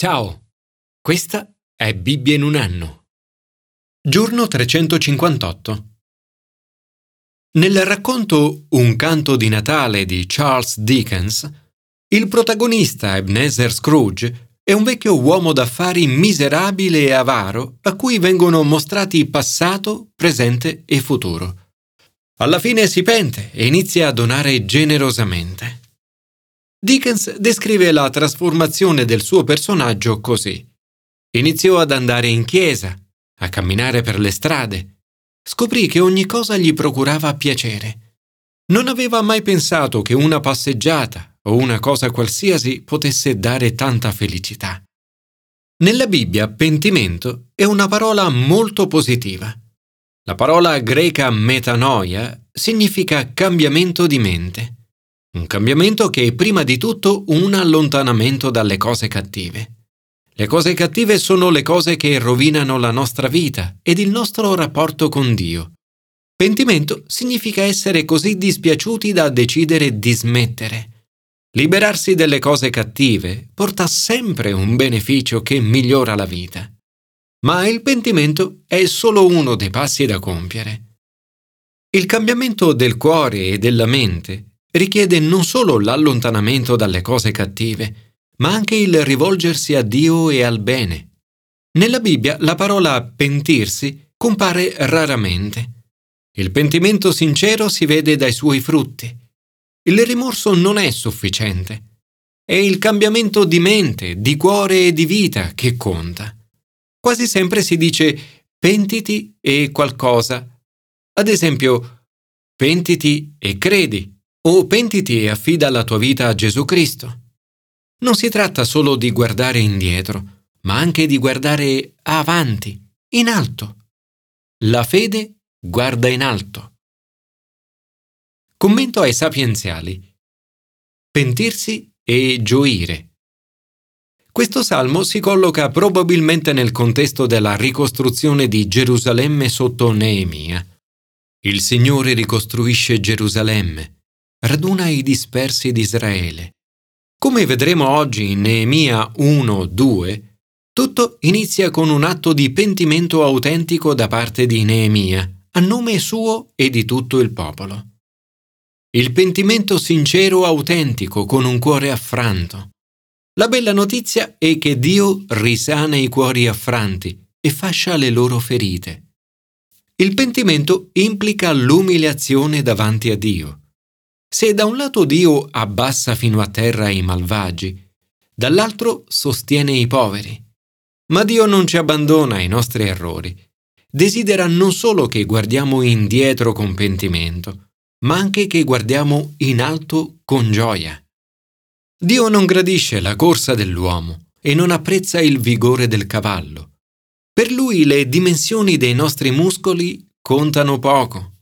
Ciao, questa è Bibbia in un anno. Giorno 358. Nel racconto Un canto di Natale di Charles Dickens, il protagonista Ebenezer Scrooge è un vecchio uomo d'affari miserabile e avaro a cui vengono mostrati passato, presente e futuro. Alla fine si pente e inizia a donare generosamente. Dickens descrive la trasformazione del suo personaggio così. Iniziò ad andare in chiesa, a camminare per le strade. Scoprì che ogni cosa gli procurava piacere. Non aveva mai pensato che una passeggiata o una cosa qualsiasi potesse dare tanta felicità. Nella Bibbia pentimento è una parola molto positiva. La parola greca metanoia significa cambiamento di mente. Un cambiamento che è prima di tutto un allontanamento dalle cose cattive. Le cose cattive sono le cose che rovinano la nostra vita ed il nostro rapporto con Dio. Pentimento significa essere così dispiaciuti da decidere di smettere. Liberarsi delle cose cattive porta sempre un beneficio che migliora la vita. Ma il pentimento è solo uno dei passi da compiere. Il cambiamento del cuore e della mente richiede non solo l'allontanamento dalle cose cattive, ma anche il rivolgersi a Dio e al bene. Nella Bibbia la parola pentirsi compare raramente. Il pentimento sincero si vede dai suoi frutti. Il rimorso non è sufficiente. È il cambiamento di mente, di cuore e di vita che conta. Quasi sempre si dice pentiti e qualcosa. Ad esempio, pentiti e credi o pentiti e affida la tua vita a Gesù Cristo. Non si tratta solo di guardare indietro, ma anche di guardare avanti, in alto. La fede guarda in alto. Commento ai sapienziali. Pentirsi e gioire. Questo salmo si colloca probabilmente nel contesto della ricostruzione di Gerusalemme sotto Neemia. Il Signore ricostruisce Gerusalemme raduna i dispersi di Israele. Come vedremo oggi in Neemia 1-2, tutto inizia con un atto di pentimento autentico da parte di Neemia, a nome suo e di tutto il popolo. Il pentimento sincero autentico con un cuore affranto. La bella notizia è che Dio risana i cuori affranti e fascia le loro ferite. Il pentimento implica l'umiliazione davanti a Dio. Se da un lato Dio abbassa fino a terra i malvagi, dall'altro sostiene i poveri. Ma Dio non ci abbandona ai nostri errori. Desidera non solo che guardiamo indietro con pentimento, ma anche che guardiamo in alto con gioia. Dio non gradisce la corsa dell'uomo e non apprezza il vigore del cavallo. Per lui le dimensioni dei nostri muscoli contano poco.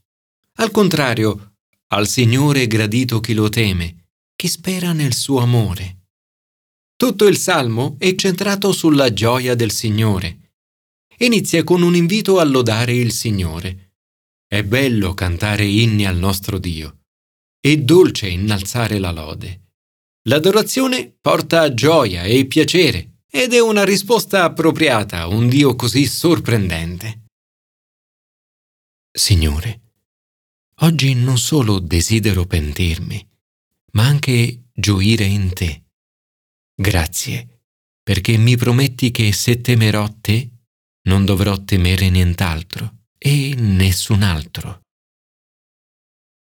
Al contrario, al Signore è gradito chi lo teme, chi spera nel suo amore. Tutto il salmo è centrato sulla gioia del Signore. Inizia con un invito a lodare il Signore. È bello cantare inni al nostro Dio. È dolce innalzare la lode. L'adorazione porta gioia e piacere ed è una risposta appropriata a un Dio così sorprendente. Signore, Oggi non solo desidero pentirmi, ma anche gioire in te. Grazie, perché mi prometti che se temerò te, non dovrò temere nient'altro e nessun altro.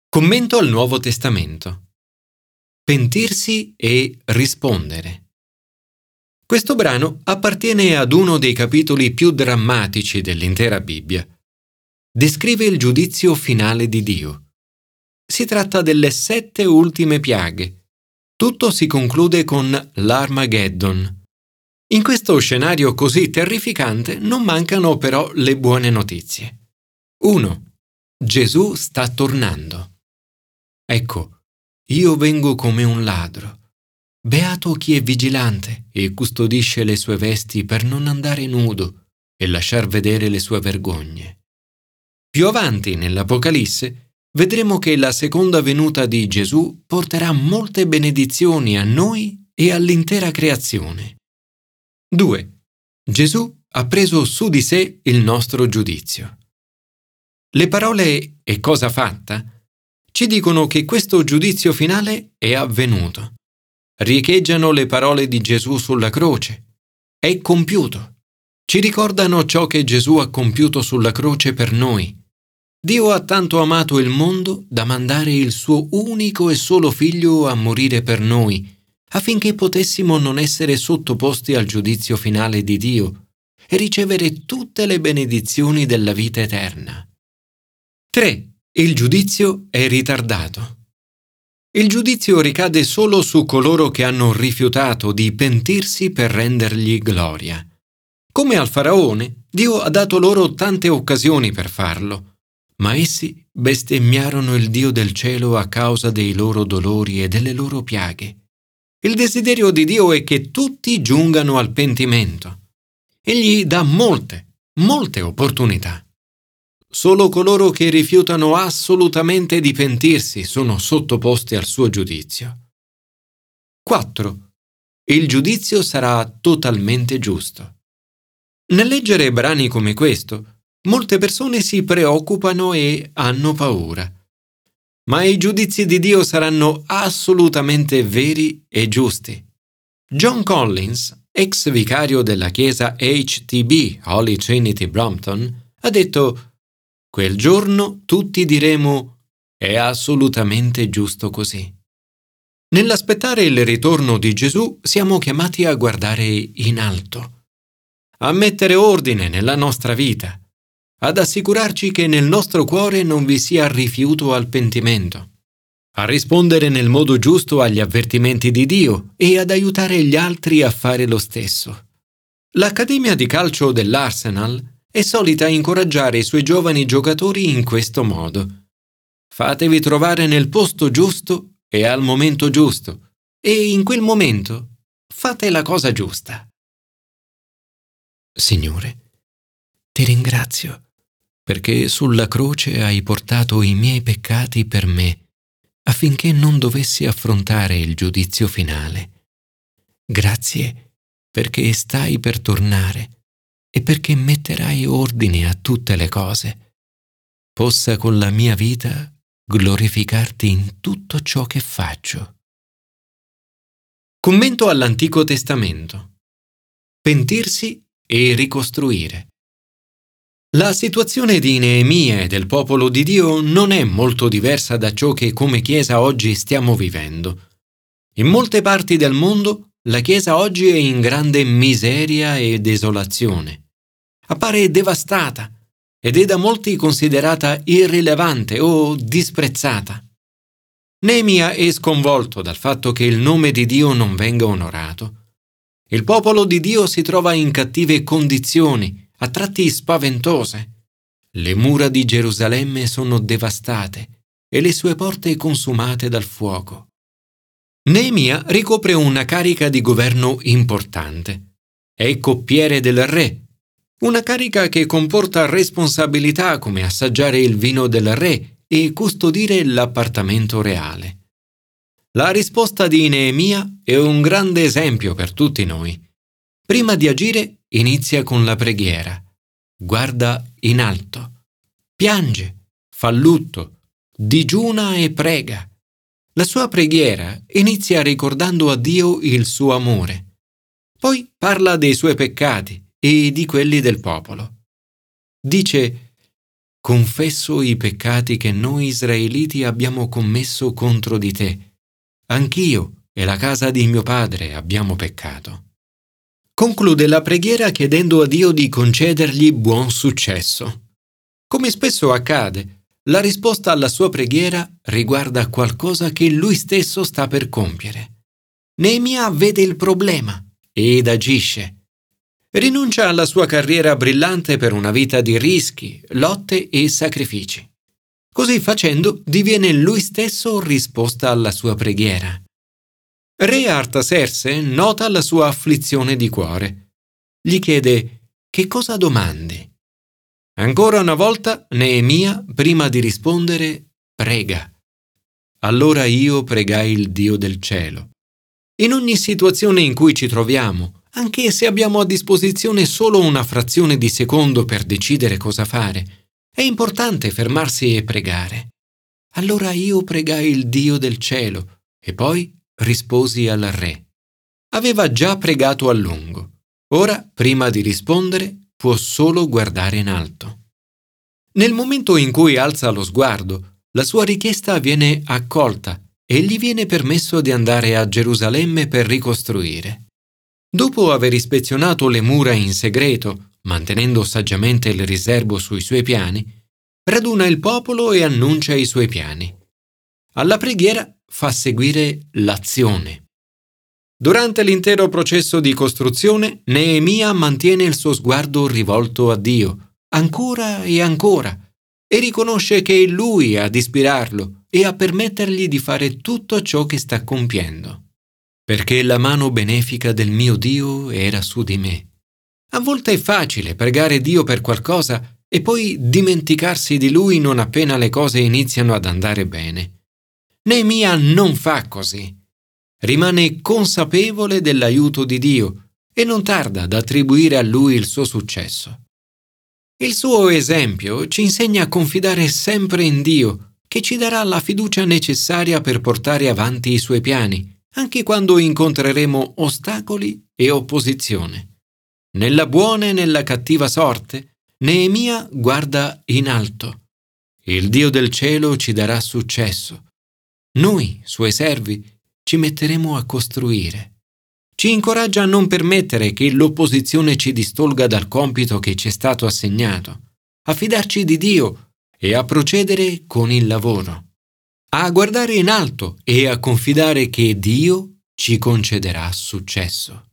Commento al Nuovo Testamento. Pentirsi e rispondere. Questo brano appartiene ad uno dei capitoli più drammatici dell'intera Bibbia descrive il giudizio finale di Dio. Si tratta delle sette ultime piaghe. Tutto si conclude con l'Armageddon. In questo scenario così terrificante non mancano però le buone notizie. 1. Gesù sta tornando. Ecco, io vengo come un ladro. Beato chi è vigilante e custodisce le sue vesti per non andare nudo e lasciar vedere le sue vergogne. Più avanti nell'Apocalisse vedremo che la seconda venuta di Gesù porterà molte benedizioni a noi e all'intera creazione. 2. Gesù ha preso su di sé il nostro giudizio. Le parole e cosa fatta ci dicono che questo giudizio finale è avvenuto. Riecheggiano le parole di Gesù sulla croce. È compiuto. Ci ricordano ciò che Gesù ha compiuto sulla croce per noi. Dio ha tanto amato il mondo da mandare il suo unico e solo figlio a morire per noi, affinché potessimo non essere sottoposti al giudizio finale di Dio e ricevere tutte le benedizioni della vita eterna. 3. Il giudizio è ritardato. Il giudizio ricade solo su coloro che hanno rifiutato di pentirsi per rendergli gloria. Come al faraone, Dio ha dato loro tante occasioni per farlo, ma essi bestemmiarono il Dio del cielo a causa dei loro dolori e delle loro piaghe. Il desiderio di Dio è che tutti giungano al pentimento. Egli dà molte, molte opportunità. Solo coloro che rifiutano assolutamente di pentirsi sono sottoposti al suo giudizio. 4. Il giudizio sarà totalmente giusto. Nel leggere brani come questo, molte persone si preoccupano e hanno paura. Ma i giudizi di Dio saranno assolutamente veri e giusti. John Collins, ex vicario della chiesa HTB Holy Trinity Brompton, ha detto Quel giorno tutti diremo è assolutamente giusto così. Nell'aspettare il ritorno di Gesù siamo chiamati a guardare in alto, a mettere ordine nella nostra vita, ad assicurarci che nel nostro cuore non vi sia rifiuto al pentimento, a rispondere nel modo giusto agli avvertimenti di Dio e ad aiutare gli altri a fare lo stesso. L'Accademia di calcio dell'Arsenal è solita incoraggiare i suoi giovani giocatori in questo modo. Fatevi trovare nel posto giusto e al momento giusto, e in quel momento fate la cosa giusta. Signore, ti ringrazio perché sulla croce hai portato i miei peccati per me, affinché non dovessi affrontare il giudizio finale. Grazie perché stai per tornare e perché metterai ordine a tutte le cose, possa con la mia vita glorificarti in tutto ciò che faccio. Commento all'Antico Testamento. Pentirsi e ricostruire. La situazione di Neemia e del popolo di Dio non è molto diversa da ciò che come Chiesa oggi stiamo vivendo. In molte parti del mondo la Chiesa oggi è in grande miseria e desolazione. Appare devastata ed è da molti considerata irrilevante o disprezzata. Nemia è sconvolto dal fatto che il nome di Dio non venga onorato. Il popolo di Dio si trova in cattive condizioni, a tratti spaventose. Le mura di Gerusalemme sono devastate e le sue porte consumate dal fuoco. Neemia ricopre una carica di governo importante. È coppiere del re, una carica che comporta responsabilità come assaggiare il vino del re e custodire l'appartamento reale. La risposta di Neemia è un grande esempio per tutti noi. Prima di agire inizia con la preghiera. Guarda in alto. Piange, fa lutto, digiuna e prega. La sua preghiera inizia ricordando a Dio il suo amore. Poi parla dei suoi peccati e di quelli del popolo. Dice, confesso i peccati che noi israeliti abbiamo commesso contro di te. Anch'io e la casa di mio padre abbiamo peccato. Conclude la preghiera chiedendo a Dio di concedergli buon successo. Come spesso accade, la risposta alla sua preghiera riguarda qualcosa che lui stesso sta per compiere. Neemia vede il problema ed agisce. Rinuncia alla sua carriera brillante per una vita di rischi, lotte e sacrifici. Così facendo diviene lui stesso risposta alla sua preghiera. Re Artaserse nota la sua afflizione di cuore. Gli chiede che cosa domandi. Ancora una volta Neemia, prima di rispondere, prega. Allora io pregai il Dio del cielo. In ogni situazione in cui ci troviamo, anche se abbiamo a disposizione solo una frazione di secondo per decidere cosa fare, è importante fermarsi e pregare. Allora io pregai il Dio del cielo e poi risposi al re. Aveva già pregato a lungo. Ora, prima di rispondere, può solo guardare in alto. Nel momento in cui alza lo sguardo, la sua richiesta viene accolta e gli viene permesso di andare a Gerusalemme per ricostruire. Dopo aver ispezionato le mura in segreto, mantenendo saggiamente il riservo sui suoi piani, raduna il popolo e annuncia i suoi piani. Alla preghiera fa seguire l'azione. Durante l'intero processo di costruzione, Neemia mantiene il suo sguardo rivolto a Dio, ancora e ancora, e riconosce che è Lui ad ispirarlo e a permettergli di fare tutto ciò che sta compiendo. Perché la mano benefica del mio Dio era su di me. A volte è facile pregare Dio per qualcosa e poi dimenticarsi di Lui non appena le cose iniziano ad andare bene. Neemia non fa così. Rimane consapevole dell'aiuto di Dio e non tarda ad attribuire a Lui il suo successo. Il suo esempio ci insegna a confidare sempre in Dio, che ci darà la fiducia necessaria per portare avanti i suoi piani, anche quando incontreremo ostacoli e opposizione. Nella buona e nella cattiva sorte, Neemia guarda in alto. Il Dio del cielo ci darà successo. Noi, suoi servi, ci metteremo a costruire. Ci incoraggia a non permettere che l'opposizione ci distolga dal compito che ci è stato assegnato, a fidarci di Dio e a procedere con il lavoro, a guardare in alto e a confidare che Dio ci concederà successo.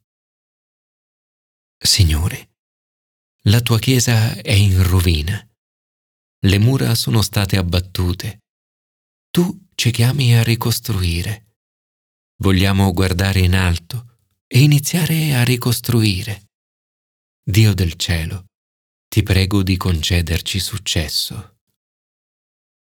Signore, la tua Chiesa è in rovina, le mura sono state abbattute, tu ci chiami a ricostruire. Vogliamo guardare in alto e iniziare a ricostruire. Dio del cielo, ti prego di concederci successo.